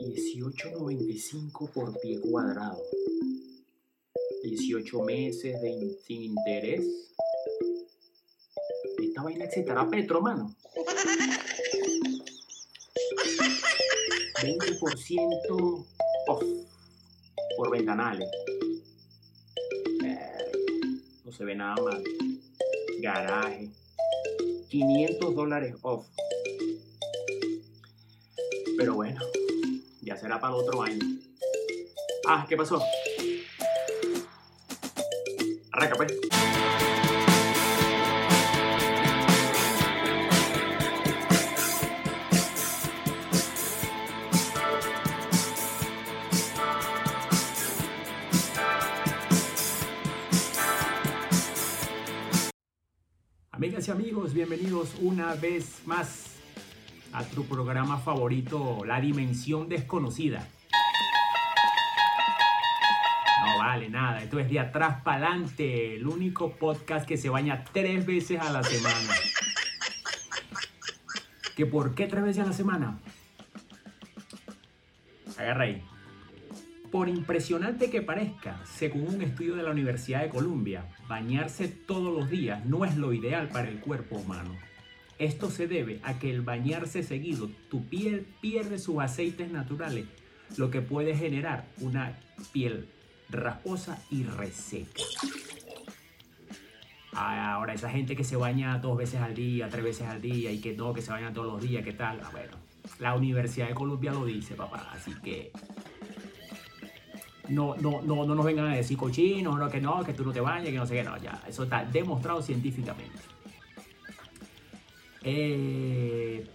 18.95 por pie cuadrado. 18 meses de sin interés. Esta vaina excitará Petro, mano. 20% off por ventanales. No se ve nada mal. Garaje. 500 dólares off. Pero bueno, ya será para el otro año. Ah, ¿qué pasó? Arranca, pues. Amigas y amigos, bienvenidos una vez más a tu programa favorito, La Dimensión Desconocida. No vale nada, esto es de atrás para adelante, el único podcast que se baña tres veces a la semana. ¿Que por qué tres veces a la semana? Agarra ahí. Por impresionante que parezca, según un estudio de la Universidad de Columbia, bañarse todos los días no es lo ideal para el cuerpo humano. Esto se debe a que el bañarse seguido, tu piel pierde sus aceites naturales, lo que puede generar una piel rasposa y reseca. Ahora, esa gente que se baña dos veces al día, tres veces al día y que no, que se baña todos los días, ¿qué tal? Ah, bueno, la Universidad de Columbia lo dice, papá, así que no, no, no, no nos vengan a decir cochinos, no, que no, que tú no te bañes, que no sé qué, no, ya, eso está demostrado científicamente. Eh,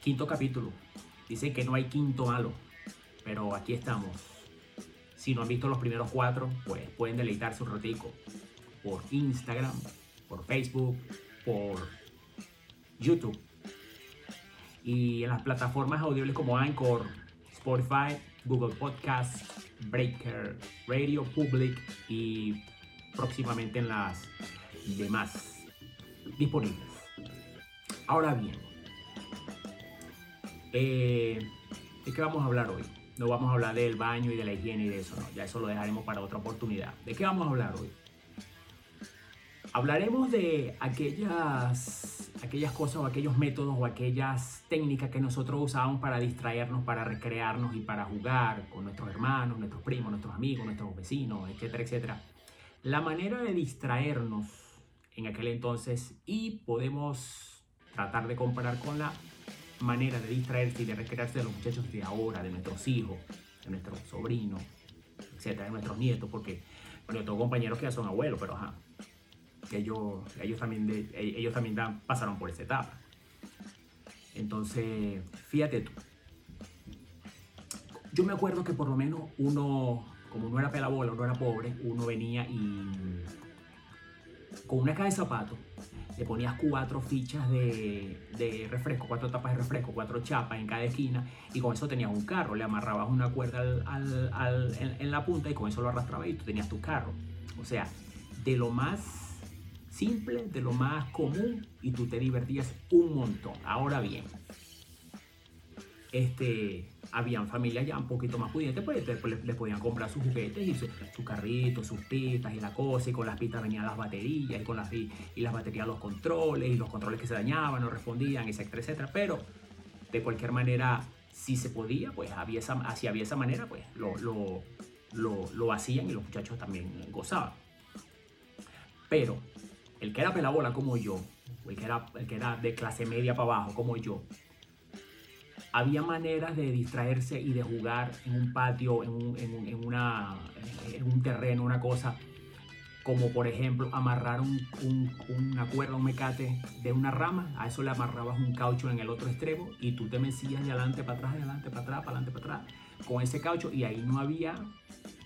quinto capítulo. Dice que no hay quinto malo, pero aquí estamos. Si no han visto los primeros cuatro, pues pueden deleitarse un ratico por Instagram, por Facebook, por YouTube. Y en las plataformas audibles como Anchor, Spotify, Google Podcasts, Breaker, Radio Public y próximamente en las demás disponibles. Ahora bien, eh, ¿de qué vamos a hablar hoy? No vamos a hablar del baño y de la higiene y de eso, no, ya eso lo dejaremos para otra oportunidad. ¿De qué vamos a hablar hoy? Hablaremos de aquellas, aquellas cosas o aquellos métodos o aquellas técnicas que nosotros usamos para distraernos, para recrearnos y para jugar con nuestros hermanos, nuestros primos, nuestros amigos, nuestros vecinos, etcétera, etcétera. La manera de distraernos en aquel entonces y podemos tratar de comparar con la manera de distraerse y de recrearse de los muchachos de ahora, de nuestros hijos, de nuestros sobrinos, etcétera, de nuestros nietos, porque, bueno, yo tengo compañeros que ya son abuelos, pero ajá, que ellos, ellos también, de, ellos también pasaron por esa etapa. Entonces, fíjate tú. Yo me acuerdo que por lo menos uno, como no era pelabola, uno era pobre, uno venía y con una caja de zapatos le ponías cuatro fichas de, refresco, cuatro tapas de refresco, cuatro chapas en cada esquina y con eso tenías un carro, le amarrabas una cuerda en, la punta y con eso lo arrastrabas y tú tenías tu carro. O sea, de lo más simple, de lo más común y tú te divertías un montón. Ahora bien, este, habían familias ya un poquito más pudientes, pues les, podían comprar sus juguetes y su, carrito, sus pistas y la cosa, y con las pistas venían las baterías, y con las, y las baterías los controles, y los controles que se dañaban, no respondían, etcétera, etcétera. Pero de cualquier manera, si se podía, pues había esa, había esa manera, pues lo, lo, lo, lo hacían y los muchachos también gozaban. Pero el que era pelabola como yo, el que era, el que era de clase media para abajo como yo, había maneras de distraerse y de jugar en un patio, en un, en, una, en un terreno, una cosa, como por ejemplo amarrar un, una cuerda, un mecate de una rama, a eso le amarrabas un caucho en el otro extremo y tú te mecías de adelante para atrás, de adelante para atrás, para adelante para atrás, con ese caucho y ahí no había,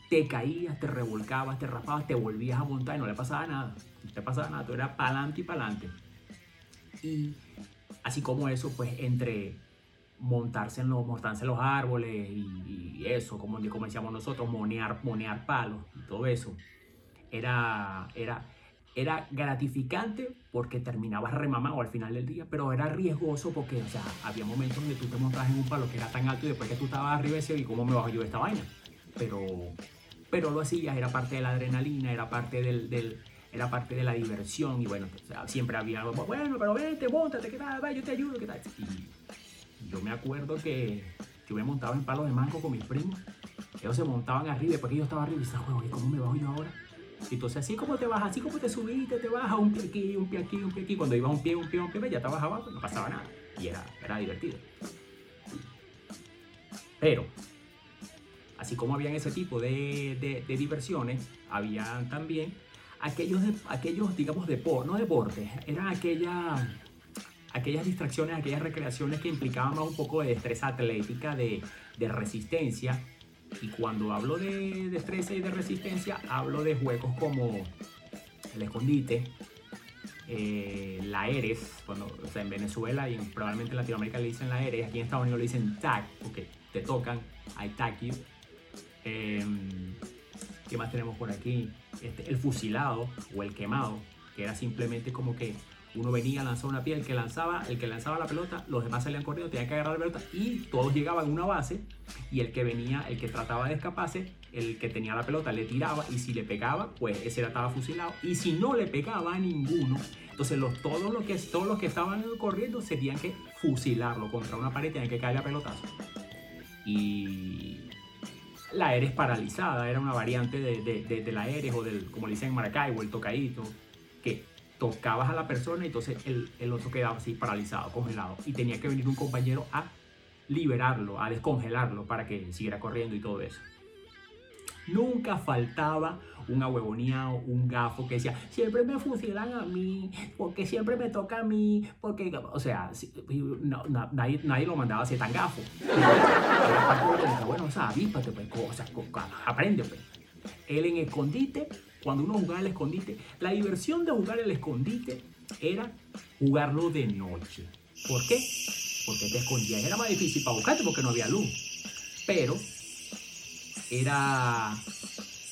te caías, te revolcabas, te raspabas, te volvías a montar y no le pasaba nada, no te pasaba nada, tú eras para adelante y para adelante. Y así como eso, pues entre montarse en los, montarse los árboles y, eso, como, como decíamos nosotros, monear, monear palos y todo eso. Era, era, era gratificante porque terminabas remamado al final del día, pero era riesgoso porque, o sea, había momentos donde tú te montabas en un palo que era tan alto y después que tú estabas arriba decías, ¿y cómo me bajo yo de esta vaina? Pero, pero lo hacías, era parte de la adrenalina, era parte del, del era parte de la diversión y bueno, o sea, siempre había algo, bueno, pero vente, montate, ¿qué tal? Yo te ayudo, ¿qué tal? Y yo me acuerdo que yo me montaba en palos de mango con mis primos, ellos se montaban arriba, después que yo estaba arriba y decía, ¿y cómo me bajo yo ahora? Entonces, así como te bajas, así como te subiste, te bajas un pie aquí, un pie aquí, un pie aquí. Cuando ibas un pie, un pie, un pie, ya te bajabas, pues no pasaba nada. Y era, era divertido. Pero, así como habían ese tipo de, de, diversiones, habían también aquellos, aquellos digamos, deportes, no deportes, eran aquellas, aquellas distracciones, aquellas recreaciones que implicaban más un poco de destreza atlética, de, de resistencia, y cuando hablo de destreza y de resistencia, hablo de juegos como el escondite, eh, la Eres, cuando, o sea, en Venezuela y probablemente en Latinoamérica le dicen la Eres, aquí en Estados Unidos le dicen tag, porque te tocan, I tag you. Em, ¿Qué más tenemos por aquí? Este, el fusilado o el quemado, que era simplemente como que uno venía, lanzaba una piel, el que lanzaba, el que lanzaba la pelota, los demás salían corriendo, tenían que agarrar la pelota y todos llegaban a una base y el que venía, el que trataba de escaparse, el que tenía la pelota le tiraba y si le pegaba, pues ese estaba fusilado y si no le pegaba a ninguno, entonces los, todos, los que, todos los que estaban corriendo se tenían que fusilarlo contra una pared, tenían que caer a pelotazo. Y la Eres paralizada, era una variante de, de, la Eres o del, como le dicen en Maracaibo, el tocadito, que tocabas a la persona y entonces el, el otro quedaba así paralizado, congelado. Y tenía que venir un compañero a liberarlo, a descongelarlo para que siguiera corriendo y todo eso. Nunca faltaba un ahuevoneado, un gafo que decía, siempre me fusilan a mí, porque siempre me toca a mí, porque, o sea, nadie, nadie, lo mandaba a ser tan gafo. bueno, o sea, avíspate, pues, cosas, aprende, pues. Él en escondite cuando uno jugaba el escondite, la diversión de jugar el escondite era jugarlo de noche. ¿Por qué? Porque te escondías. Era más difícil para buscarte porque no había luz. Pero era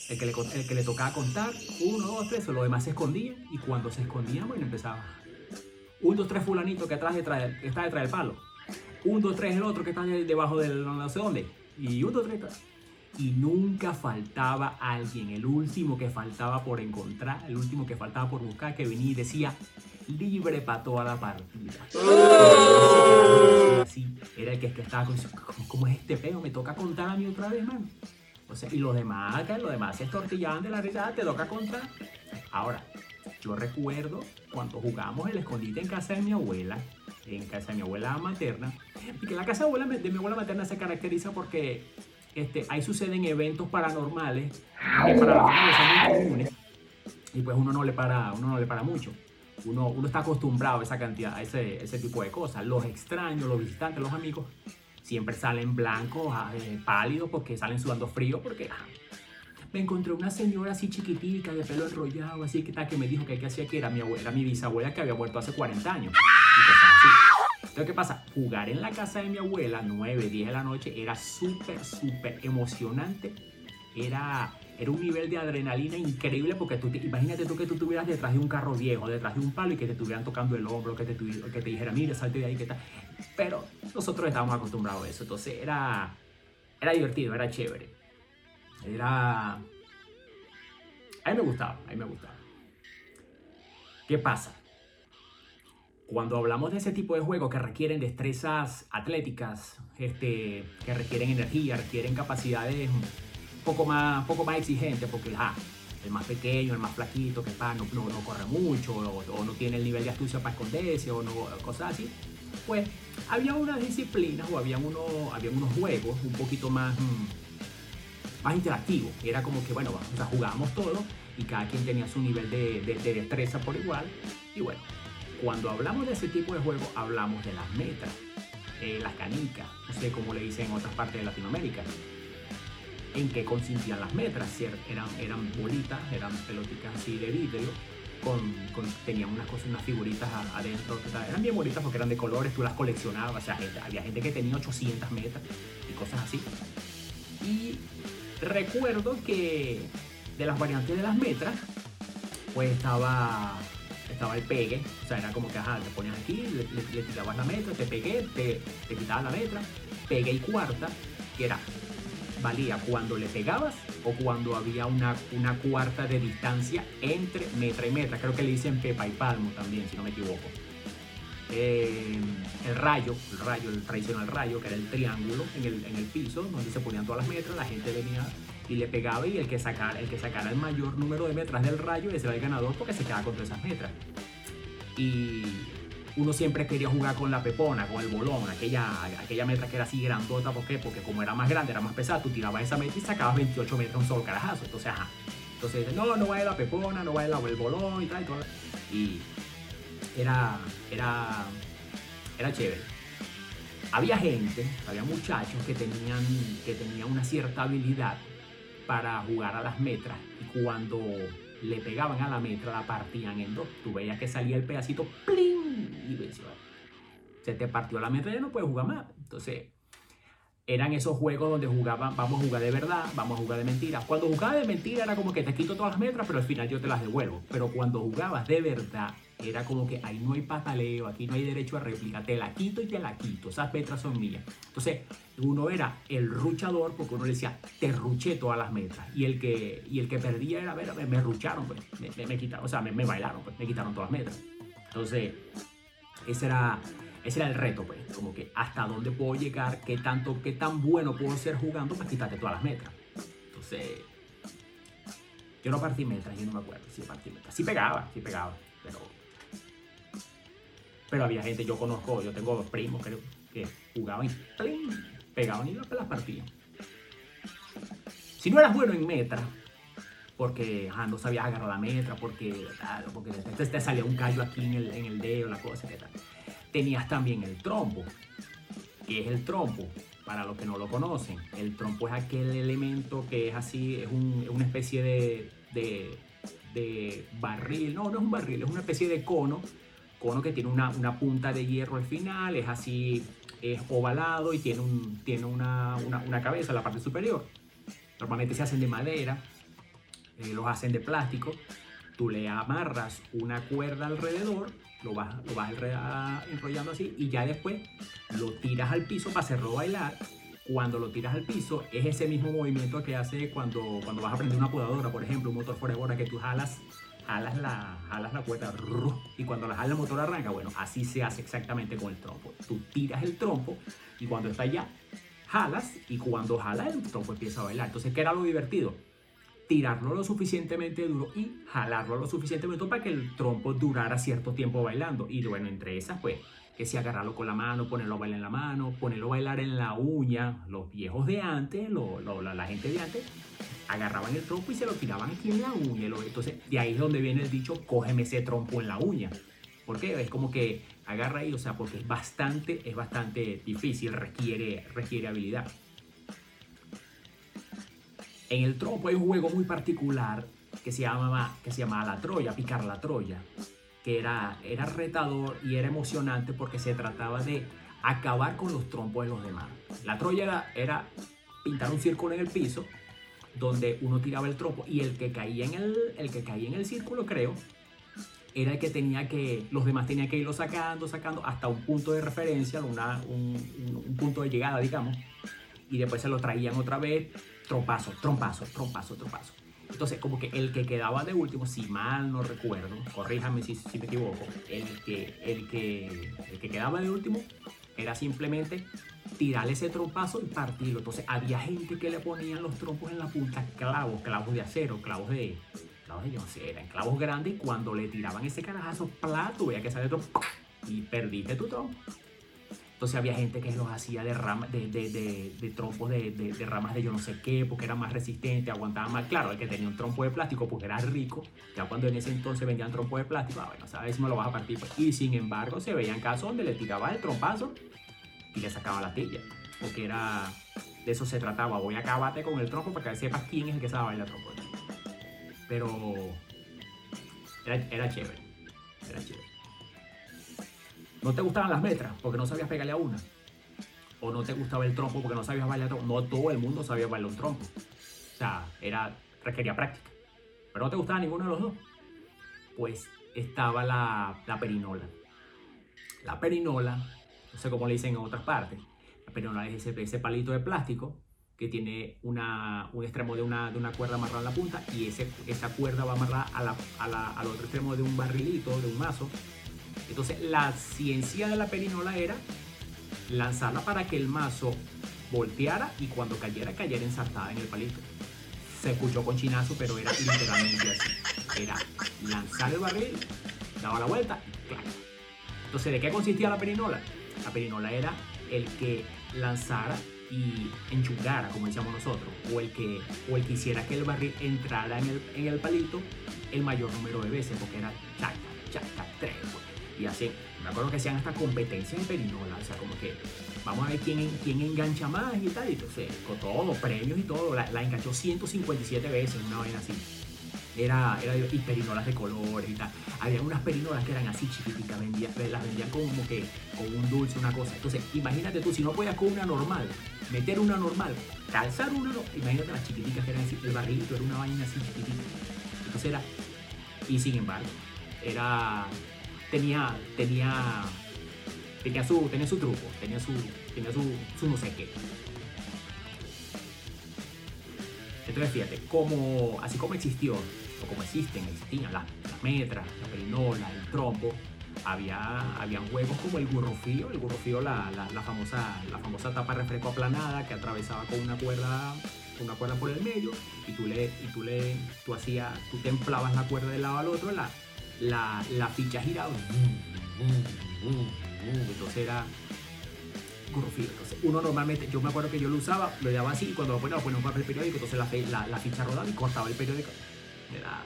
el que le, el que le tocaba contar, uno, dos, tres, los demás se escondían y cuando se escondían, bueno, empezaba. Un, dos, tres fulanito que atrás detrás, está detrás del palo. Un, dos, tres el otro que está debajo del no sé dónde. Y un, dos, tres y nunca faltaba alguien, el último que faltaba por encontrar, el último que faltaba por buscar, que venía y decía libre para toda la partida. Así, era el que, estaba con ¿cómo, es este peo? Me toca contar a mí otra vez, mano. O sea, y los demás, que los demás se estortillaban de la risa, te toca contar. Ahora, yo recuerdo cuando jugamos el escondite en casa de mi abuela, en casa de mi abuela materna, y que la casa abuela, de mi abuela materna se caracteriza porque este, ahí suceden eventos paranormales que para son muy comunes y pues uno no le para, uno no le para mucho. Uno, uno está acostumbrado a esa cantidad, a ese, ese tipo de cosas. Los extraños, los visitantes, los amigos, siempre salen blancos, ah, eh, pálidos, porque salen sudando frío, porque ah, me encontré una señora así chiquitica, de pelo enrollado, así que tal, que me dijo que, que hacía que era mi abuela, mi bisabuela que había muerto hace 40 años. Entonces, ¿qué pasa? Jugar en la casa de mi abuela, 9, 10 de la noche, era súper, súper emocionante. Era, era un nivel de adrenalina increíble porque tú imagínate tú que tú estuvieras detrás de un carro viejo, detrás de un palo y que te estuvieran tocando el hombro, que te, que te dijera, mire, salte de ahí, que tal. Pero nosotros estábamos acostumbrados a eso. Entonces era, era divertido, era chévere. Era... A mí me gustaba, a mí me gustaba. ¿Qué pasa? Cuando hablamos de ese tipo de juegos que requieren destrezas atléticas, este, que requieren energía, requieren capacidades un poco más, poco más exigentes, porque ah, el más pequeño, el más flaquito, que no, no, no corre mucho, o, no tiene el nivel de astucia para esconderse, o no, cosas así, pues había unas disciplinas o había, uno, había unos juegos un poquito más, mm, más interactivos. Era como que, bueno, o sea, jugábamos todos y cada quien tenía su nivel de destreza por igual. Y bueno, cuando hablamos de ese tipo de juego, hablamos de las metras, eh, las canicas, no sé cómo le dicen en otras partes de Latinoamérica. ¿En qué consistían las metras? Eran, eran bolitas, eran pelotitas así de vidrio, con, tenían unas cosas, unas figuritas adentro. eran bien bonitas porque eran de colores, tú las coleccionabas. O sea, había gente que tenía 800 metras y cosas así. Y recuerdo que de las variantes de las metras, después estaba, estaba el pegue, o sea, era como que, ajá, te ponías aquí, le, le, quitabas la metra, te pegué, te, te quitabas la metra, pegué y cuarta, que era, valía cuando le pegabas o cuando había una, una cuarta de distancia entre metra y metra. Creo que le dicen pepa y palmo también, si no me equivoco. Eh, el rayo, el rayo, el tradicional rayo, que era el triángulo en el, en el piso, donde se ponían todas las metras, la gente venía y le pegaba y el que sacara, el que sacara el mayor número de metras del rayo, ese era el ganador porque se quedaba con esas metras. Y uno siempre quería jugar con la pepona, con el bolón, aquella, aquella metra que era así grandota, ¿por? Porque como era más grande, era más pesada, tú tirabas esa metra y sacabas 28 metros un solo carajazo. Entonces, ajá. Entonces, no, no vale la pepona, no vale el bolón y tal y todo. Y era, era, era chévere. Había gente, había muchachos que tenían, que tenían una cierta habilidad para jugar a las metras y cuando le pegaban a la metra la partían en dos. Tú veías que salía el pedacito, ¡pling! Y se te partió la metra ya no puedes jugar más. Entonces, eran esos juegos donde jugaban, vamos a jugar de verdad, vamos a jugar de mentira. Cuando jugaba de mentira era como que te quito todas las metras, pero al final yo te las devuelvo. Pero cuando jugabas de verdad, era como que ahí no hay pataleo, aquí no hay derecho a réplica, te la quito y te la quito, esas metras son mías. Entonces, uno era el ruchador porque uno le decía, te ruché todas las metras. Y el que, y el que perdía era, ver, me, me rucharon, pues, me, me, quitaron, o sea, me, bailaron, pues, me quitaron todas las metras. Entonces, ese era ese era el reto, pues, como que hasta dónde puedo llegar, qué tanto, qué tan bueno puedo ser jugando para quitarte todas las metras. Entonces, yo no partí metras, yo no me acuerdo si partí metras. Sí pegaba, sí pegaba, pero, había gente, yo conozco, yo tengo primos que, jugaban y pegaban y las partían. Si no eras bueno en metras, porque no sabías agarrar la metra, porque, te, salía un callo aquí en el, dedo, la cosa, tal tenías también el trompo. ¿Qué es el trompo? Para los que no lo conocen, el trompo es aquel elemento que es así, es una especie de, barril, no, no es un barril, es una especie de cono, cono que tiene una, una punta de hierro al final, es así, es ovalado y tiene, un, tiene una, una, una cabeza en la parte superior. Normalmente se hacen de madera, eh, los hacen de plástico, tú le amarras una cuerda alrededor lo vas, lo vas enrollando así y ya después lo tiras al piso para hacerlo bailar. Cuando lo tiras al piso es ese mismo movimiento que hace cuando, cuando vas a prender una podadora, por ejemplo, un motor borda que tú jalas, jalas la, jalas la cuerda y cuando la jala el motor arranca, bueno, así se hace exactamente con el trompo. Tú tiras el trompo y cuando está ya, jalas y cuando jalas el trompo empieza a bailar. Entonces, ¿qué era lo divertido? tirarlo lo suficientemente duro y jalarlo lo suficientemente duro para que el trompo durara cierto tiempo bailando. Y bueno, entre esas, pues, que si agarrarlo con la mano, ponerlo a bailar en la mano, ponerlo a bailar en la uña. Los viejos de antes, la, gente de antes, agarraban el trompo y se lo tiraban aquí en la uña. Entonces, de ahí es donde viene el dicho, cógeme ese trompo en la uña. Porque es como que agarra ahí, o sea, porque es bastante, es bastante difícil, requiere, requiere habilidad. En el trompo hay un juego muy particular que se llama, que se llama La Troya, picar la Troya, que era, era retador y era emocionante porque se trataba de acabar con los trompos de los demás. La Troya era, era pintar un círculo en el piso donde uno tiraba el trompo y el que caía en el, el que caía en el círculo, creo, era el que tenía que, los demás tenían que irlo sacando, sacando hasta un punto de referencia, una, un, un punto de llegada, digamos, y después se lo traían otra vez trompazo, trompazo, trompazo, trompazo. Entonces, como que el que quedaba de último, si mal no recuerdo, corríjame si, si me equivoco, el que, el, que, el que quedaba de último era simplemente tirarle ese trompazo y partirlo. Entonces, había gente que le ponían los trompos en la punta, clavos, clavos de acero, clavos de, clavos de yo no sé, eran clavos grandes y cuando le tiraban ese carajazo, plato, veía que sale trompo y perdiste tu trompo. Entonces había gente que los hacía de, de, de, de, trompos de, ramas de yo no sé qué, porque era más resistente, aguantaba más. Claro, el que tenía un trompo de plástico, porque era rico, ya cuando en ese entonces vendían trompo de plástico, ah, bueno, sabes, me lo vas a partir. Pues. Y sin embargo, se veían casos donde le tiraba el trompazo y le sacaba la tilla, porque era de eso se trataba. Voy a acabarte con el trompo para que sepas quién es el que sabe bailar trompo. Pero era, era chévere, era chévere. No te gustaban las metras porque no sabías pegarle a una. O no te gustaba el trompo porque no sabías bailar trompo. No todo el mundo sabía bailar un trompo. O sea, era, requería práctica. Pero no te gustaba ninguno de los dos. pues estaba la, la perinola. La perinola, no sé cómo le dicen en otras partes, la perinola es ese, ese palito de plástico que tiene una, un extremo de una, de una cuerda amarrada en la punta y ese, esa cuerda va amarrada a la, a la, al otro extremo de un barrilito, de un mazo. Entonces la ciencia de la perinola era lanzarla para que el mazo volteara y cuando cayera, cayera ensartada en el palito. Se escuchó con chinazo, pero era literalmente así. Era lanzar el barril, daba la vuelta y claro. Entonces, ¿de qué consistía la perinola? La perinola era el que lanzara y enchungara, como decíamos nosotros, o el que, o el que hiciera que el barril entrara en el, en el palito el mayor número de veces, porque era chaca, chaca, tres. Y así, me acuerdo que hacían hasta competencia en perinola, o sea, como que vamos a ver quién, quién engancha más y tal. Y entonces, con todos los premios y todo, la, la enganchó 157 veces, una vaina así. Era, era y perinolas de colores y tal. Había unas perinolas que eran así chiquiticas, vendían, las vendían como que con un dulce, una cosa. Entonces, imagínate tú, si no podías con una normal, meter una normal, calzar una, imagínate las chiquiticas que eran así, el barrilito era una vaina así chiquitita. Entonces era, y sin embargo, era, tenía, tenía, tenía su, tenía su truco, tenía su, tenía su, su no sé qué. Entonces fíjate, como, así como existió, como existen, existían las, las metras, la perinola, el trompo, había, habían juegos como el gurrofío, el gurrofío, la, la, famosa, la famosa tapa refresco aplanada que atravesaba con una cuerda, una cuerda por el medio y tú le, y tú le, tú hacías, tú templabas la cuerda del lado al otro, la, la, la ficha giraba, entonces era gurrofío. Entonces uno normalmente, yo me acuerdo que yo lo usaba, lo daba así y cuando lo ponía, lo ponía un papel periódico, entonces la, la, la ficha rodaba y cortaba el periódico. Era,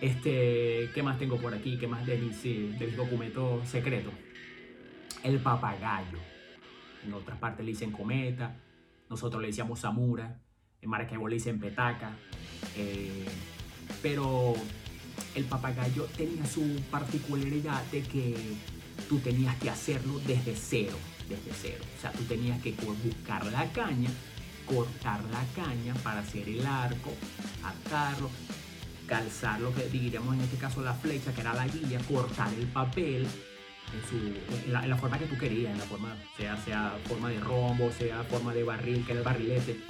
este, ¿qué más tengo por aquí? ¿Qué más de mis, de mis documentos secretos? El papagayo. En otras partes le dicen cometa. Nosotros le decíamos samura. En Maracaibo le dicen petaca. Eh, pero el papagayo tenía su particularidad de que tú tenías que hacerlo desde cero. Desde cero. O sea, tú tenías que buscar la caña, cortar la caña para hacer el arco, atarlo calzar lo que diríamos en este caso la flecha, que era la guía, cortar el papel en, su, en, la, forma que tú querías, en la forma, sea, sea forma de rombo, sea forma de barril, que era el barrilete,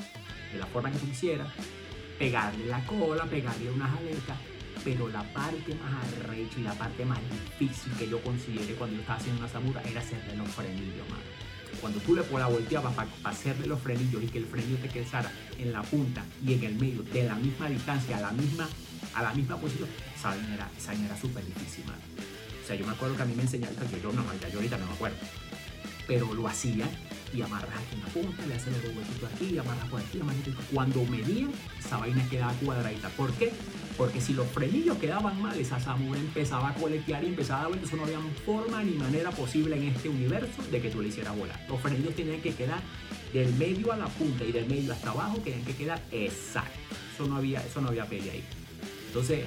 de la forma que tú quisieras, pegarle la cola, pegarle unas aletas, pero la parte más arrecha y la parte más difícil que yo consideré cuando yo estaba haciendo una samura era hacerle los frenillos, mano. Cuando tú le la volteabas para hacerle los frenillos y que el frenillo te quedara en la punta y en el medio de la misma distancia, a la misma a la misma posición, esa era, esa era súper difícil, man. O sea, yo me acuerdo que a mí me enseñaron, que yo no, yo ahorita no me acuerdo, pero lo hacía y amarras aquí en la punta, le hacen el huequito aquí, amarras por aquí, amarras aquí. Cuando medían, esa vaina quedaba cuadradita. ¿Por qué? Porque si los frenillos quedaban mal, esa samura empezaba a coletear y empezaba a que eso no había forma ni manera posible en este universo de que tú le hicieras volar. Los frenillos tenían que quedar del medio a la punta y del medio hasta abajo tenían que quedar exacto. Eso no había, eso no había pelea ahí. Entonces,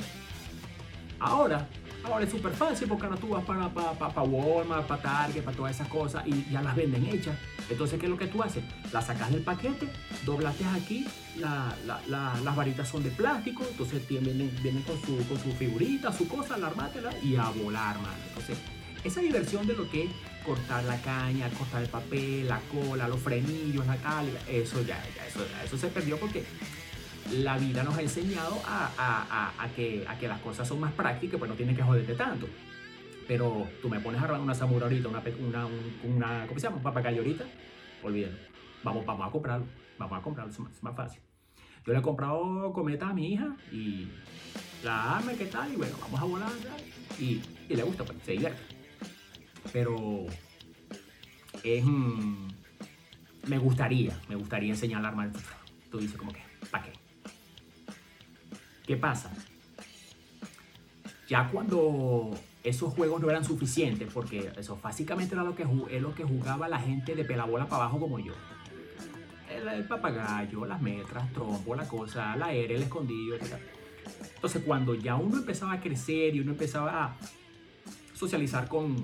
ahora, ahora es súper fácil porque ahora tú vas para, para, para, Walmart, para Target, para todas esas cosas y ya las venden hechas. Entonces, ¿qué es lo que tú haces? Las sacas del paquete, doblaste aquí, la, la, la, las varitas son de plástico, entonces vienen, vienen con, su, con su figurita, su cosa, alarmátela y a volar, mano. Entonces, esa diversión de lo que es cortar la caña, cortar el papel, la cola, los frenillos, la cal, eso ya, ya eso, ya, eso se perdió porque la vida nos ha enseñado a, que, las cosas son más prácticas, pues no tienes que joderte tanto. Pero tú me pones a armar una samura ahorita, una, una, ¿cómo se llama? Un ahorita, olvídalo. Vamos, vamos a comprarlo, vamos a comprarlo, es más, fácil. Yo le he comprado cometa a mi hija y la arma, ¿qué tal? Y bueno, vamos a volar y, le gusta, pues, se divierte. Pero es... Mmm, me gustaría, me gustaría enseñar a armar. Tú dices como que. ¿Qué pasa? Ya cuando esos juegos no eran suficientes, porque eso básicamente era lo que, es lo que jugaba la gente de pelabola para abajo como yo. El, papagayo, las metras, trompo, la cosa, la aérea, el escondido, etc. Entonces cuando ya uno empezaba a crecer y uno empezaba a socializar con,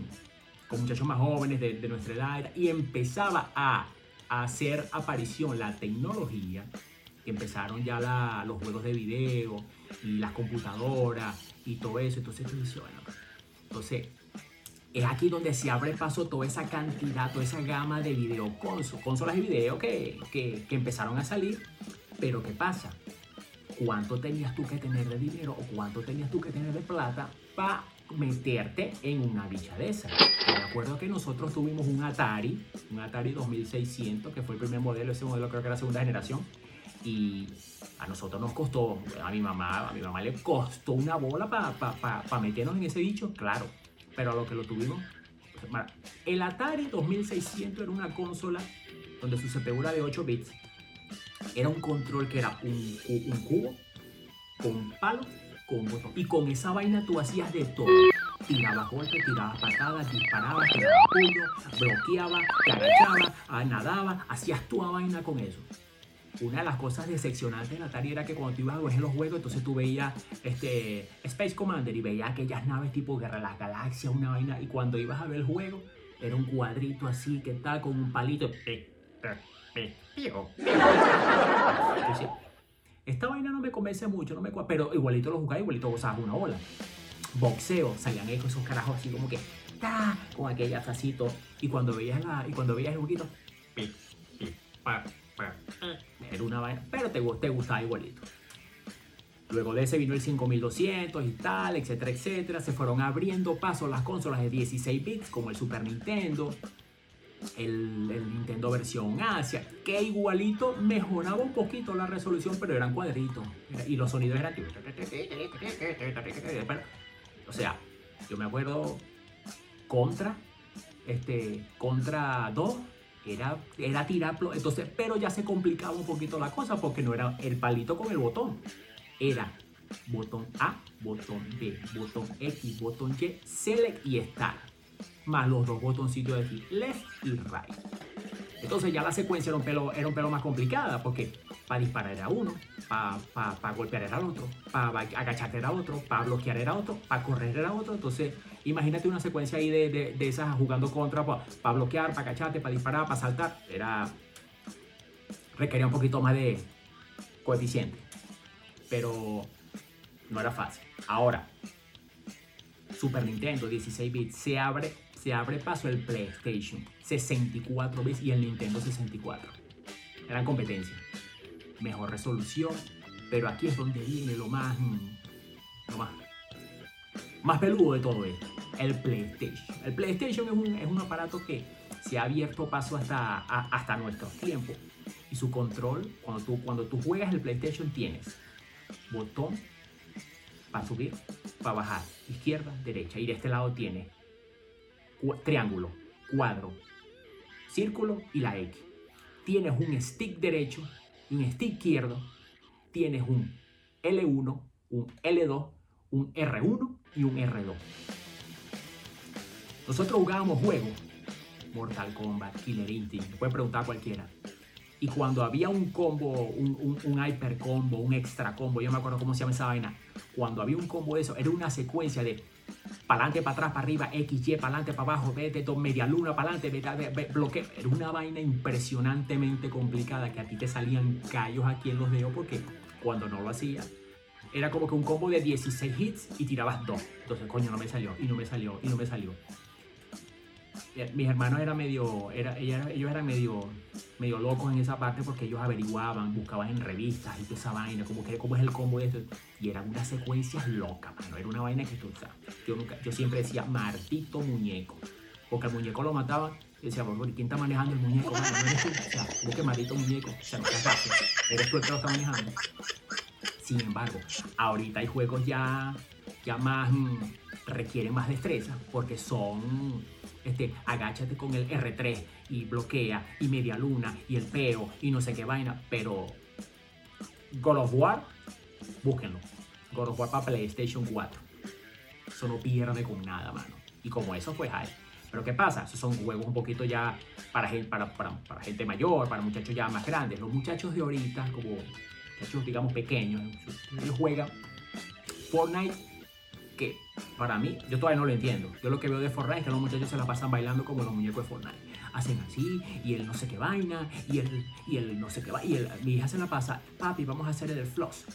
con muchachos más jóvenes de, de nuestra edad y empezaba a hacer aparición la tecnología, empezaron ya la, los juegos de video, y las computadoras y todo eso. Entonces tú dices, bueno, entonces es aquí donde se abre paso toda esa cantidad, toda esa gama de videoconsolas, consolas de video que, que, que empezaron a salir. Pero ¿qué pasa? ¿Cuánto tenías tú que tener de dinero o cuánto tenías tú que tener de plata para meterte en una bicha de esa. Me acuerdo que nosotros tuvimos un Atari, un Atari 2600, que fue el primer modelo, ese modelo creo que era segunda generación, y a nosotros nos costó, a mi mamá, a mi mamá le costó una bola para pa, pa, meternos en ese bicho, claro, pero a lo que lo tuvimos, el Atari 2600 era una consola donde su CPU era de 8 bits, era un control que era un, un cubo con un palo con un. Y con esa vaina tú hacías de todo. Tirabas golpes, tirabas patadas, disparabas, tirabas puño, bloqueabas, te agachabas, ah, nadabas, hacías tu vaina con eso. Una de las cosas decepcionantes de Atari era que cuando tú ibas a ver los juegos, entonces tú veías este, Space Commander y veías aquellas naves tipo Guerra de las Galaxias, una vaina, y cuando ibas a ver el juego, era un cuadrito así, que tal, con un palito. Eh, eh, eh, esta vaina no me convence mucho, no me pero igualito lo jugaba, igualito gozabas una ola. Boxeo, salían esos carajos así como que, ¡ta! con aquella facito. Y cuando veías, la, y cuando veías el juguito, era una vaina, pero te, te gustaba igualito. Luego de ese vino el 5200 y tal, etcétera, etcétera. Se fueron abriendo paso las consolas de 16 bits como el Super Nintendo, el, Nintendo versión Asia, que igualito mejoraba un poquito la resolución, pero eran cuadritos. Y los sonidos eran... O sea, yo me acuerdo Contra, este, Contra 2, era, era tirarlo, entonces, pero ya se complicaba un poquito la cosa porque no era el palito con el botón, era botón A, botón B, botón X, botón Y, select y start más los dos botoncitos de aquí, left y right. Entonces ya la secuencia era un pelo, era un pelo más complicada porque para disparar era uno, para golpear era otro, para agacharte era otro, para bloquear era otro, para correr era otro. Entonces imagínate una secuencia ahí de, de, esas jugando contra, para bloquear, para agacharte, para disparar, para saltar. Era requería un poquito más de coeficiente, pero no era fácil. Ahora, Super Nintendo 16 bits se abre se abre paso el PlayStation 64 bits y el Nintendo 64. Eran competencia. Mejor resolución, pero aquí es donde viene lo más, mm, lo más, más peludo de todo esto. El PlayStation. El PlayStation es un, es un aparato que se ha abierto paso hasta, hasta nuestros tiempos. Y su control, cuando tú, cuando tú juegas el PlayStation, tienes botón para subir, para bajar, izquierda, derecha. Y de este lado tienes triángulo, cuadro, círculo y la X. Tienes un stick derecho, un stick izquierdo, tienes un L1, un L2, un R1 y un R2. Nosotros jugábamos juegos, Mortal Kombat, Killer Instinct, puede preguntar a cualquiera. Y cuando había un combo, un, hyper combo, un extra combo, yo me acuerdo cómo se llama esa vaina, cuando había un combo de eso, era una secuencia de para adelante, para atrás, para arriba, X, Y, para adelante, para abajo, vete, dos, media luna, para adelante, bloqueo. Era una vaina impresionantemente complicada que a ti te salían callos aquí en los dedos porque cuando no lo hacía, era como que un combo de 16 hits y tirabas dos. Entonces, coño, no me salió, y no me salió, y no me salió. Eh, mis hermanos eran medio, era, ellos eran medio, medio locos en esa parte porque ellos averiguaban, buscaban en revistas y toda esa vaina, como que cómo es el combo de esto. Y eran unas secuencias locas, mano. Era una vaina que tú, yo, siempre decía, Martito muñeco. Porque el muñeco lo mataban y decía, bueno, ¿quién está manejando el muñeco? Mano? No eres tú. O sea, como que Martito muñeco. O sea, no Eres tú el que lo está manejando. Sin embargo, ahorita hay juegos ya, ya más, mm, requieren más destreza porque son este, agáchate con el R3 y bloquea y media luna y el peo y no sé qué vaina, pero God of War, búsquenlo. God of War para PlayStation 4. Eso no pierde con nada, mano. Y como eso, pues hay. Pero ¿qué pasa? Esos son juegos un poquito ya para, para, para, para gente mayor, para muchachos ya más grandes. Los muchachos de ahorita, como muchachos digamos pequeños, ellos juegan Fortnite que para mí, yo todavía no lo entiendo. Yo lo que veo de Fortnite es que los muchachos se la pasan bailando como los muñecos de Fortnite. Hacen así, y él no sé qué vaina, y él, y él no sé qué vaina. Y mi hija se la pasa, papi, vamos a hacer el floss.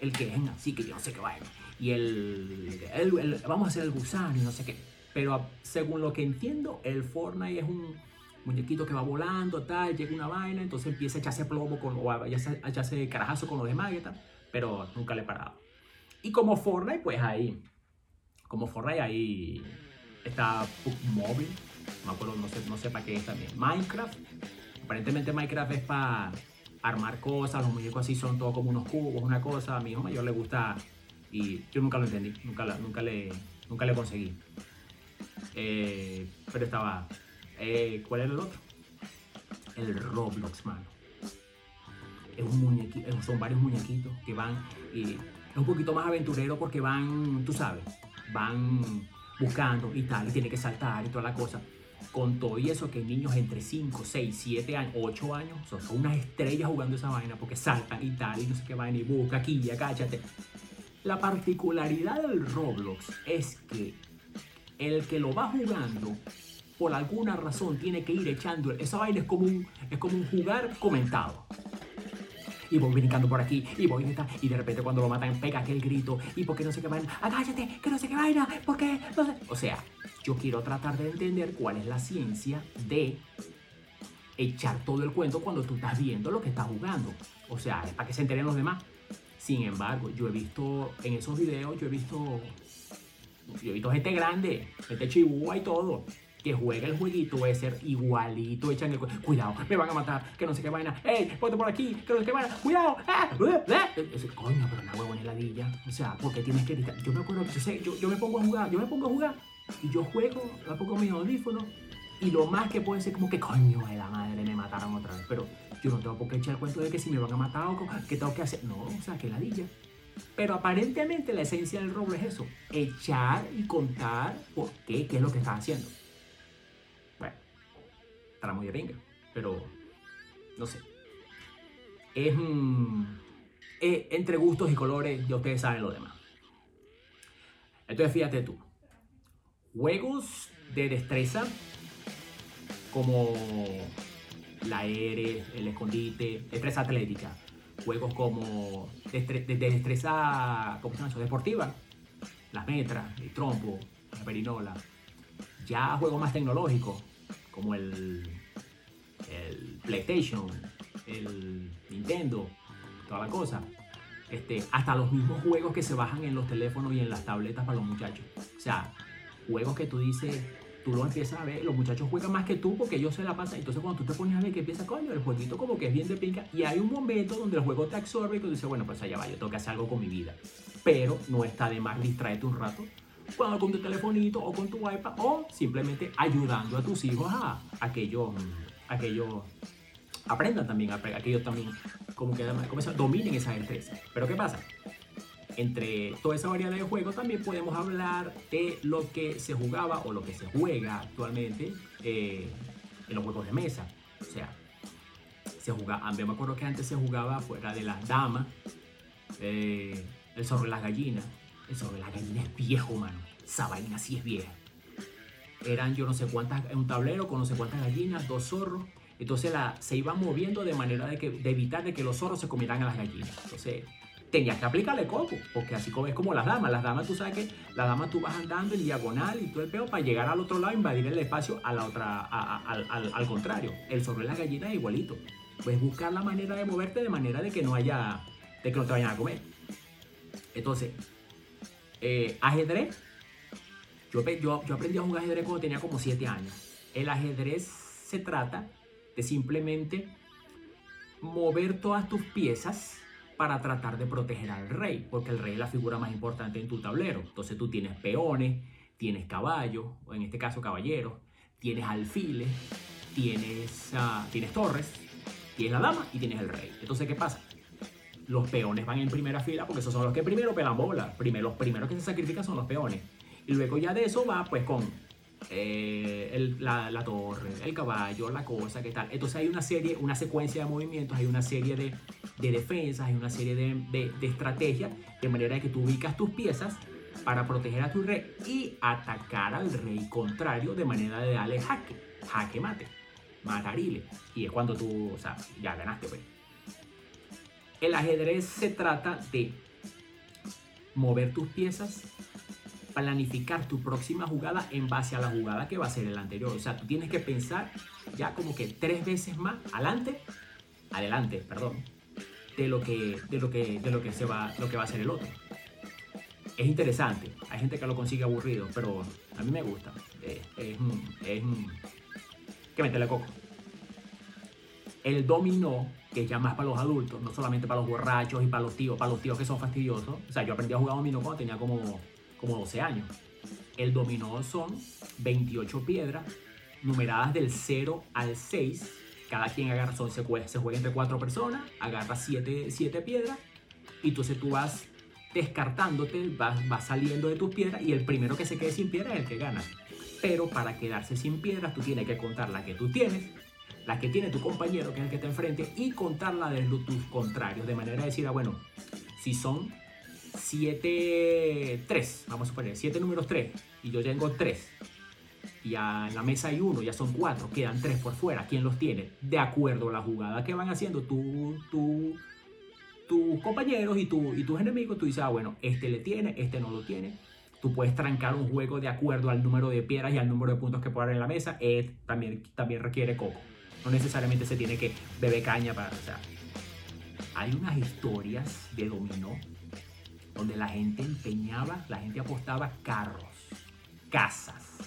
el que es así, que yo no sé qué vaina. Y el, el- el- vamos a hacer el gusano y no sé qué. Pero según lo que entiendo, el Fortnite es un muñequito que va volando, tal, llega una vaina, entonces empieza a echarse plomo con, o a echarse, a carajazo con los demás y pero nunca le he parado. Y como Fortnite, pues ahí, como Fortnite ahí está no me acuerdo, no sé, no sé para qué es también. Minecraft, aparentemente Minecraft es para armar cosas, los muñecos así son todos como unos cubos, una cosa, a mi hijo mayor le gusta y yo nunca lo entendí, nunca, nunca, le, nunca le conseguí. Eh, pero estaba, eh, ¿cuál era el otro? El Roblox, mano. Es un muñequito, son varios muñequitos que van y es un poquito más aventurero porque van, tú sabes, van buscando y tal, y tiene que saltar y toda la cosa. Con todo y eso que niños entre 5, 6, 7 años, 8 años, son, unas estrellas jugando esa vaina porque saltan y tal, y no sé qué vaina, y busca aquí, y. La particularidad del Roblox es que el que lo va jugando, por alguna razón, tiene que ir echando. Esa vaina es como un, es como un jugar comentado. Y voy brincando por aquí, y voy y y de repente cuando lo matan pega aquel grito, y porque no sé qué vaina, agáchate, que no sé qué vaina, porque no. O sea, yo quiero tratar de entender cuál es la ciencia de echar todo el cuento cuando tú estás viendo lo que estás jugando. O sea, es para que se enteren los demás. Sin embargo, yo he visto en esos videos, yo he visto yo he visto gente grande, gente chibúa y todo, que juega el jueguito ese igualito, echan el cu- cuidado, me van a matar, que no sé qué vaina, ey, ponte por aquí, que no sé qué vaina, cuidado, ah, uh, uh". Ese, coño, pero una huevona ladilla, o sea, porque tienes que yo me acuerdo, yo sé, yo, me pongo a jugar, yo me pongo a jugar, y yo juego, me pongo mis audífonos, y lo más que puede ser como que coño de la madre, me mataron otra vez, pero yo no tengo por qué echar el cuento de que si me van a matar o qué tengo que hacer, no, o sea, que ladilla. Pero aparentemente la esencia del robo es eso, echar y contar por qué, qué es lo que estás haciendo. Estará muy de pinga, pero no sé. Es eh, entre gustos y colores, ya ustedes saben lo demás. Entonces fíjate tú, juegos de destreza como la ERE, el escondite, destreza atlética, juegos como de destreza ¿cómo se llama eso? deportiva, las metras, el trompo, la perinola. Ya juegos más tecnológicos, como el, PlayStation, el Nintendo, toda la cosa. Este, hasta los mismos juegos que se bajan en los teléfonos y en las tabletas para los muchachos. O sea, juegos que tú dices, tú lo empiezas a ver, los muchachos juegan más que tú porque ellos se la pasan. Entonces cuando tú te pones a ver que empieza, coño, el jueguito como que es bien de pinca. Y hay un momento donde el juego te absorbe y tú dices, bueno, pues allá va, yo tengo que hacer algo con mi vida. Pero no está de más distraerte un rato. Cuando con tu telefonito o con tu iPad o simplemente ayudando a tus hijos a, a que ellos, aprendan también, a, a que ellos también como que como dominen esa destreza. Pero ¿qué pasa? Entre toda esa variedad de juegos también podemos hablar de lo que se jugaba o lo que se juega actualmente eh, en los juegos de mesa. O sea, se jugaba, yo me acuerdo que antes se jugaba fuera de las damas, eh, el sobre las gallinas. El sobre las gallinas es viejo, mano. Esa vaina sí es vieja. Eran yo no sé cuántas, un tablero con no sé cuántas gallinas, dos zorros. Entonces la, se iban moviendo de manera de, que, de evitar de que los zorros se comieran a las gallinas. Entonces tenías que aplicarle coco, porque así como es como las damas. Las damas, tú sabes que las damas tú vas andando en diagonal y todo el peo para llegar al otro lado, invadir el espacio a la al, contrario. El sobre las gallinas es igualito. Puedes buscar la manera de moverte de manera de que no haya, de que no te vayan a comer. Entonces, eh, ajedrez. Yo, aprendí a jugar ajedrez cuando tenía como 7 años. El ajedrez se trata de simplemente mover todas tus piezas para tratar de proteger al rey, porque el rey es la figura más importante en tu tablero. Entonces tú tienes peones, tienes caballos, o en este caso caballeros, tienes alfiles, tienes, ah, tienes torres, tienes la dama y tienes el rey. Entonces, ¿qué pasa? Los peones van en primera fila porque esos son los que primero pelan bola. Los primeros que se sacrifican son los peones. Y luego ya de eso va pues con eh, la, torre, el caballo, la cosa, ¿qué tal? Entonces hay una serie, una secuencia de movimientos, hay una serie de, de defensas, hay una serie de, de, de estrategias, de manera que tú ubicas tus piezas para proteger a tu rey y atacar al rey contrario de manera de darle jaque, jaque mate, matarile. Y es cuando tú, o sea, ya ganaste, pues. El ajedrez se trata de mover tus piezas, planificar tu próxima jugada en base a la jugada que va a ser el anterior. O sea, tú tienes que pensar ya como que tres veces más adelante, adelante, perdón, de lo que, de lo que, de lo que, se va, lo que va a ser el otro. Es interesante. Hay gente que lo consigue aburrido, pero a mí me gusta. Es, es, es que meterle coco. El dominó, que ya más para los adultos, no solamente para los borrachos y para los tíos, para los tíos que son fastidiosos. O sea, yo aprendí a jugar dominó cuando tenía como, como 12 años. El dominó son 28 piedras numeradas del 0 al 6. Cada quien agarra, son, se, juega, entre 4 personas, agarra 7, 7 piedras y entonces tú vas descartándote, vas, vas saliendo de tus piedras y el primero que se quede sin piedra es el que gana. Pero para quedarse sin piedras tú tienes que contar la que tú tienes, la que tiene tu compañero, que es el que te enfrente, y contar la de tus contrarios. De manera de decir, ah, bueno, si son 7, 3, vamos a poner 7 números 3, y yo tengo 3, y en la mesa hay uno, ya son 4, quedan 3 por fuera, ¿quién los tiene? De acuerdo a la jugada que van haciendo tú, tú, tus compañeros y, tú, y tus enemigos, tú dices, ah, bueno, este le tiene, este no lo tiene. Tú puedes trancar un juego de acuerdo al número de piedras y al número de puntos que puede haber en la mesa. También, también requiere coco. No necesariamente se tiene que beber caña para... O sea, hay unas historias de dominó donde la gente empeñaba, la gente apostaba carros, casas.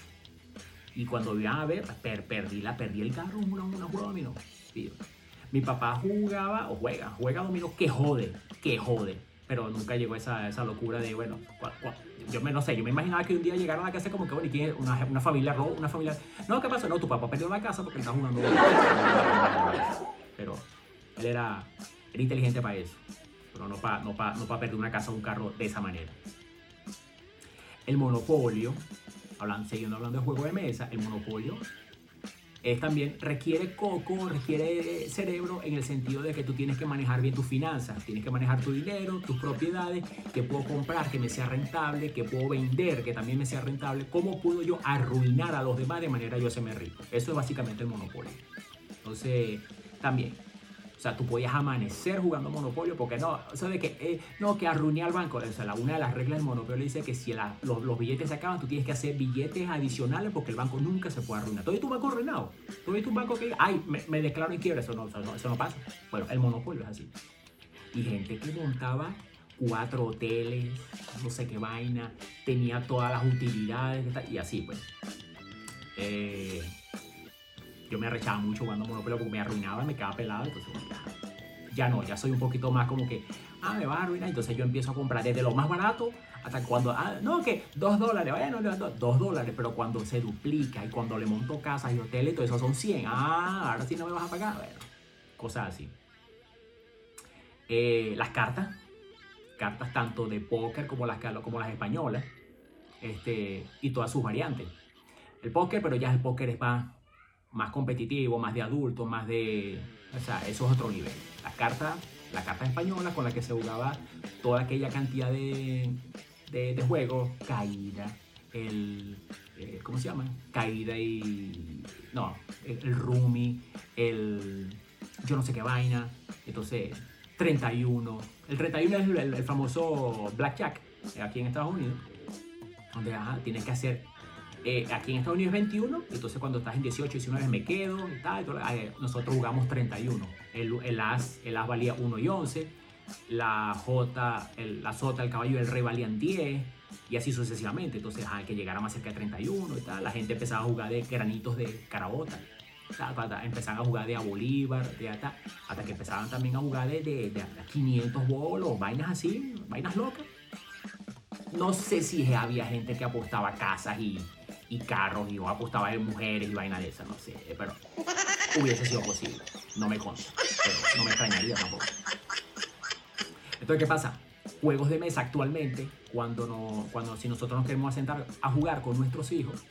Y cuando iban a ver, perdí, la, perdí el carro en una, de dominó. Mi papá jugaba o juega, juega dominó que jode, que jode. Pero nunca llegó esa, esa locura de, bueno, yo me, no sé, yo me imaginaba que un día llegara a casa como que, bueno, ¿y Una, una familia robo, una familia... No, ¿qué pasó? No, tu papá perdió la casa porque estaba jugando. Pero él era, era inteligente para eso. Pero no para no no perder una casa o un carro de esa manera. El monopolio, hablando, siguiendo hablando de juego de mesa, el monopolio es también requiere coco, requiere cerebro en el sentido de que tú tienes que manejar bien tus finanzas, tienes que manejar tu dinero, tus propiedades, que puedo comprar que me sea rentable, que puedo vender que también me sea rentable, cómo puedo yo arruinar a los demás de manera yo se me rico. Eso es básicamente el monopolio. Entonces, también o sea, tú podías amanecer jugando Monopolio porque no, o sea, de que, eh, no, que arruiné al banco. O sea, una de las reglas del Monopolio dice que si los, billetes se acaban, tú tienes que hacer billetes adicionales porque el banco nunca se puede arruinar. Todo tu banco arruinado. Todo tu banco que, ay, me, declaro en quiebra. Eso no, eso no, pasa. Bueno, el Monopolio es así. Y gente que montaba cuatro hoteles, no sé qué vaina, tenía todas las utilidades y así, pues. Eh, yo me arrechaba mucho jugando Monopoly porque me arruinaba, me quedaba pelado, entonces ya, no, ya soy un poquito más como que, ah, me va a arruinar, entonces yo empiezo a comprar desde lo más barato hasta cuando, ah, no, que dos dólares, vaya, no, dos, dos dólares, pero cuando se duplica y cuando le monto casas y hoteles, todo eso son 100, ah, ahora sí no me vas a pagar, bueno, cosas así. Eh, las cartas, cartas tanto de póker como las, como las españolas, este, y todas sus variantes. El póker, pero ya el póker es más más competitivo, más de adulto, más de... O sea, eso es otro nivel. La carta, la carta española con la que se jugaba toda aquella cantidad de, de, juegos, caída, el... Eh, ¿Cómo se llama? Caída y... No, el, Rumi, el... Yo no sé qué vaina. Entonces, 31. El 31 es el, famoso Blackjack aquí en Estados Unidos. Donde tienes que hacer eh, aquí en Estados Unidos es 21, entonces cuando estás en 18, 19 me quedo y tal. Eh, nosotros jugamos 31. El, el, as, el as valía 1 y 11, la J, el, la Sota, el caballo y el rey valían 10 y así sucesivamente. Entonces hay que llegar a más cerca de 31 y tal. La gente empezaba a jugar de granitos de carabota. Empezaban a jugar de a Bolívar, de hasta, hasta que empezaban también a jugar de, de, de 500 bolos, vainas así, vainas locas. No sé si había gente que apostaba casas y, y carros y yo apostaba en mujeres y vaina de esas, no sé, pero hubiese sido posible. No me consta, pero no me extrañaría tampoco. Entonces, ¿qué pasa? Juegos de mesa actualmente, cuando, no, cuando si nosotros nos queremos sentar a jugar con nuestros hijos,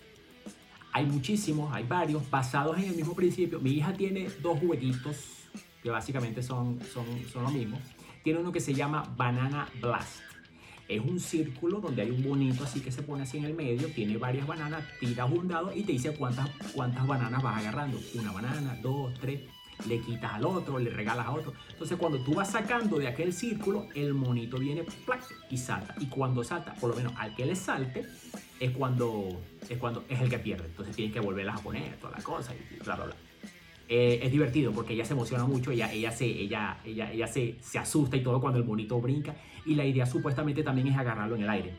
hay muchísimos, hay varios, basados en el mismo principio. Mi hija tiene dos jueguitos que básicamente son, son, son lo mismo. Tiene uno que se llama Banana Blast es un círculo donde hay un bonito así que se pone así en el medio, tiene varias bananas, tiras un dado y te dice cuántas, cuántas bananas vas agarrando. Una banana, dos, tres. le quitas al otro, le regalas a otro. Entonces cuando tú vas sacando de aquel círculo, el monito viene y salta. Y cuando salta, por lo menos al que le salte, es cuando es, cuando es el que pierde. Entonces tienes que volverlas a poner, toda la cosa y bla, bla, bla. Eh, es divertido porque ella se emociona mucho, ella, ella, se, ella, ella, se, se asusta y todo cuando el monito brinca. Y la idea supuestamente también es agarrarlo en el aire.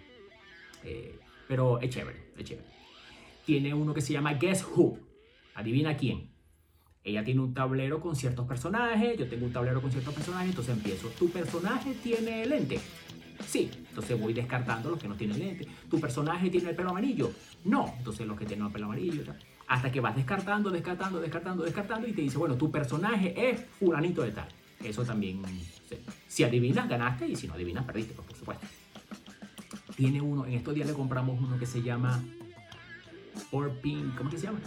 Eh, pero es chévere, es chévere. Tiene uno que se llama Guess Who. Adivina quién. Ella tiene un tablero con ciertos personajes, yo tengo un tablero con ciertos personajes, entonces empiezo. ¿Tu personaje tiene lente? Sí, entonces voy descartando los que no tienen lente. ¿Tu personaje tiene el pelo amarillo? No, entonces los que tienen el pelo amarillo. Hasta que vas descartando, descartando, descartando, descartando y te dice, bueno, tu personaje es fulanito de tal. Eso también, si adivinas, ganaste y si no adivinas, perdiste, pues, por supuesto. Tiene uno, en estos días le compramos uno que se llama Borpin, ¿cómo que se llama?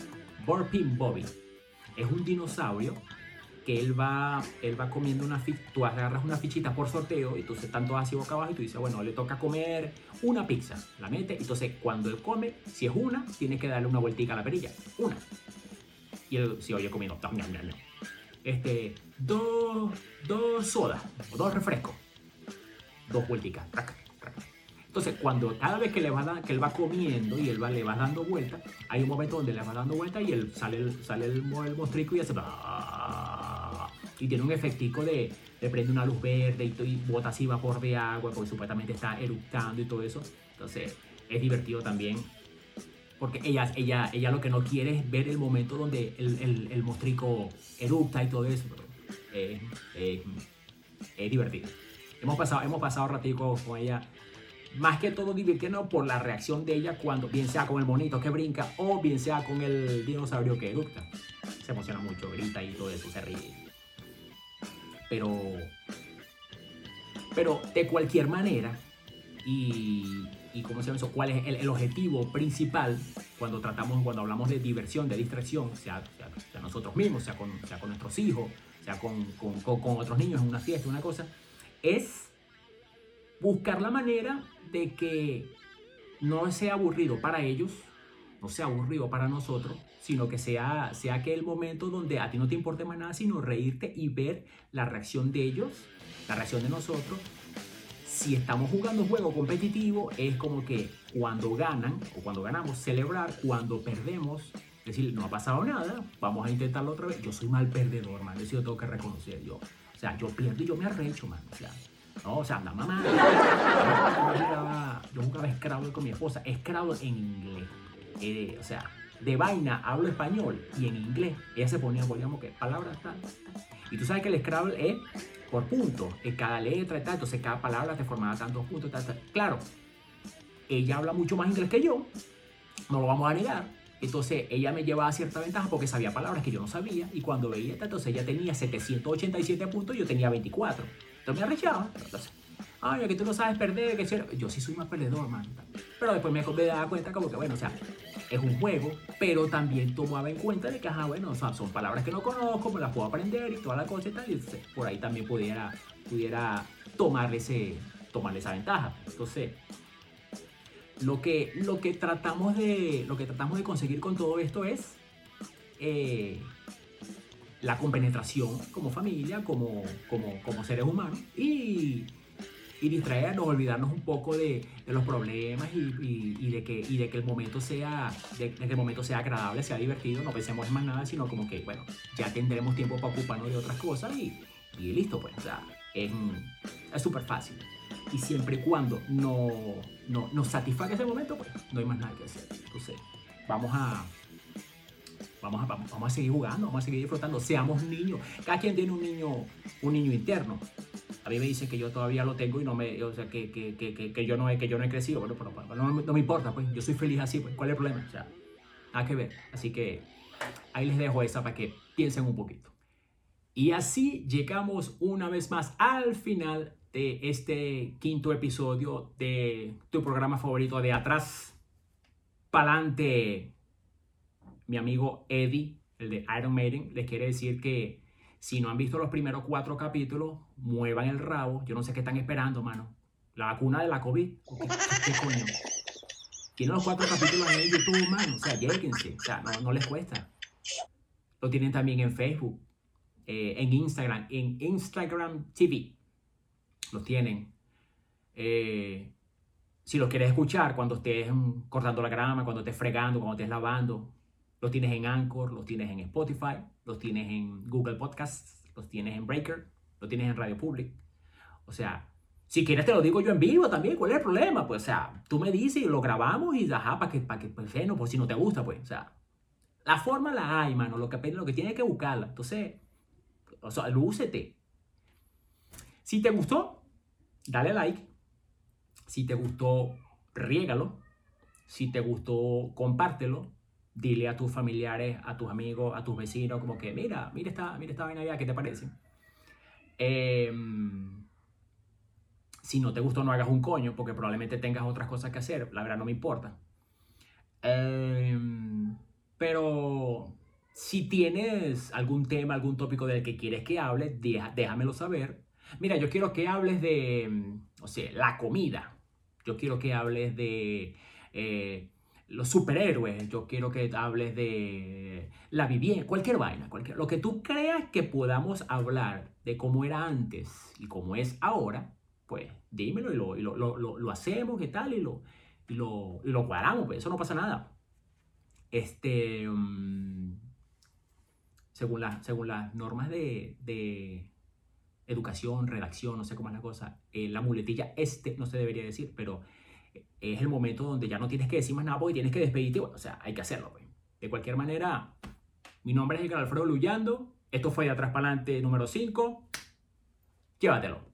Borpin Bobby. Es un dinosaurio que él va, él va comiendo una ficha, tú agarras una fichita por sorteo y entonces tanto así boca abajo y tú dices, bueno, le toca comer una pizza, la mete, entonces cuando él come, si es una, tienes que darle una vueltica a la perilla, una. Y él si oye comiendo, este, dos, dos sodas, o dos refrescos, dos vuelticas, entonces, cuando cada vez que, le va que él va comiendo y él va, le va dando vuelta, hay un momento donde le va dando vuelta y él sale sale el, el mostrico y hace... Y tiene un efectico de, de prende una luz verde y, y bota así vapor de agua porque supuestamente está eructando y todo eso. Entonces, es divertido también porque ella, ella, ella lo que no quiere es ver el momento donde el, el, mostrico eructa y todo eso. es divertido. Hemos pasado, hemos pasado ratico con ella más que todo divirtiendo por la reacción de ella cuando, bien sea con el monito que brinca o bien sea con el dinosaurio que eructa. Se emociona mucho, grita y todo eso, se ríe. Pero, pero de cualquier manera, y, y ¿cómo se llama eso? ¿Cuál es el, objetivo principal cuando tratamos, cuando hablamos de diversión, de distracción, sea, sea, nosotros mismos, sea con, sea con nuestros hijos, sea con, con, con otros niños en una fiesta, una cosa, es buscar la manera de que no sea aburrido para ellos, no sea aburrido para nosotros, sino que sea, sea aquel momento donde a ti no te importe más nada, sino reírte y ver la reacción de ellos, la reacción de nosotros. Si estamos jugando un juego competitivo, es como que cuando ganan o cuando ganamos, celebrar, cuando perdemos, decir, no ha pasado nada, vamos a intentarlo otra vez. Yo soy mal perdedor, man, eso yo tengo que reconocer yo. O sea, yo pierdo y yo me arrecho, man. O sea, no, o sea, anda mamá. Yo jugaba, Scrabble con mi esposa. Scrabble en inglés. Eh, o sea, de vaina hablo español y en inglés. Ella se ponía, digamos que palabras tal. Y tú sabes que el Scrabble es por puntos. En cada letra y tal. Entonces cada palabra te formaba tantos puntos. Tal, tal. Claro, ella habla mucho más inglés que yo. No lo vamos a negar. Entonces ella me llevaba cierta ventaja porque sabía palabras que yo no sabía. Y cuando veía, entonces ella tenía 787 puntos y yo tenía 24. Entonces me arrechaba. Entonces, ay, que tú no sabes perder, que yo sí soy más perdedor, man. Pero después me, me daba cuenta como que, bueno, o sea, es un juego, pero también tomaba en cuenta de que, ajá, bueno, son palabras que no conozco, me las puedo aprender y toda la cosa y tal, y por ahí también pudiera, pudiera tomarle, ese, tomarle esa ventaja. Entonces, lo que, lo que, tratamos, de, lo que tratamos de conseguir con todo esto es eh, la compenetración como familia, como, como, como seres humanos y, y distraernos, olvidarnos un poco de, los problemas y, de que, el momento sea de, que el momento sea agradable, sea divertido, no pensemos en más nada, sino como que, bueno, ya tendremos tiempo para ocuparnos de otras cosas y, listo, pues, o sea, es súper fácil. Y siempre y cuando no, nos satisfaga ese momento, pues no hay más nada que hacer. Entonces, vamos a, Vamos a, vamos, a seguir jugando, vamos a seguir disfrutando. Seamos niños. Cada quien tiene un niño, un niño interno. A mí me dicen que yo todavía lo tengo y no me, o sea, que, que, que, que yo, no he, que yo no he crecido. Bueno, pero, no, no, me importa, pues yo soy feliz así, pues. ¿Cuál es el problema? O sea, nada que ver. Así que ahí les dejo esa para que piensen un poquito. Y así llegamos una vez más al final de este quinto episodio de tu programa favorito de Atrás Pa'lante mi amigo Eddie, el de Iron Maiden, les quiere decir que si no han visto los primeros cuatro capítulos, muevan el rabo. Yo no sé qué están esperando, mano. La vacuna de la COVID. ¿Qué, coño? Tienen los cuatro capítulos en YouTube, mano. O sea, lléguense. O sea, no, les cuesta. Lo tienen también en Facebook. eh, en Instagram, en Instagram TV. Los tienen. Eh, si los quieres escuchar cuando estés mm, cortando la grama, cuando estés fregando, cuando estés lavando, los tienes en Anchor, los tienes en Spotify, los tienes en Google Podcasts, los tienes en Breaker, los tienes en Radio Public. O sea, si quieres te lo digo yo en vivo también, ¿cuál es el problema? Pues, o sea, tú me dices y lo grabamos y ajá, para que, para que, pues, bueno, pues si no te gusta, pues, o sea, la forma la hay, mano, lo que, lo que tienes que buscarla. Entonces, o sea, lúcete. Si te gustó, dale like. Si te gustó, riégalo. Si te gustó, compártelo. Dile a tus familiares, a tus amigos, a tus vecinos, como que, mira, mira esta, mira esta vaina allá, ¿qué te parece? Em, si no te gustó, no hagas un coño, porque probablemente tengas otras cosas que hacer. La verdad, no me importa. Em, pero si tienes algún tema, algún tópico del que quieres que hable, déjamelo saber. Mira, yo quiero que hables de, o sea, la comida. Yo quiero que hables de eh, los superhéroes. Yo quiero que hables de la vivienda, cualquier vaina, cualquier, lo que tú creas que podamos hablar de cómo era antes y cómo es ahora, pues dímelo y lo, lo, hacemos, qué tal, y lo, y lo, y lo cuadramos, pues eso no pasa nada. Este, mm, según, según las normas de, educación, redacción, no sé cómo es la cosa, eh, la muletilla este no se debería decir, pero es el momento donde ya no tienes que decir más nada porque tienes que despedirte, o sea, hay que hacerlo. Pues. De cualquier manera, mi nombre es Edgar Alfredo Luyando, esto fue de atrás para adelante número 5, llévatelo.